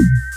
Thank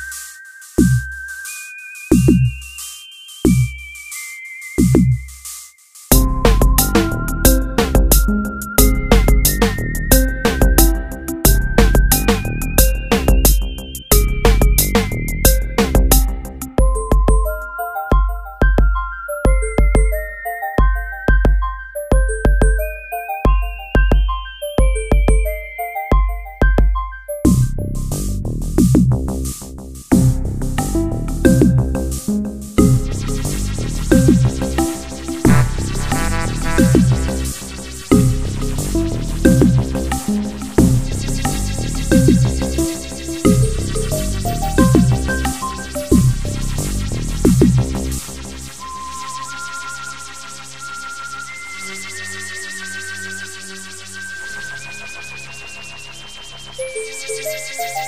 sí.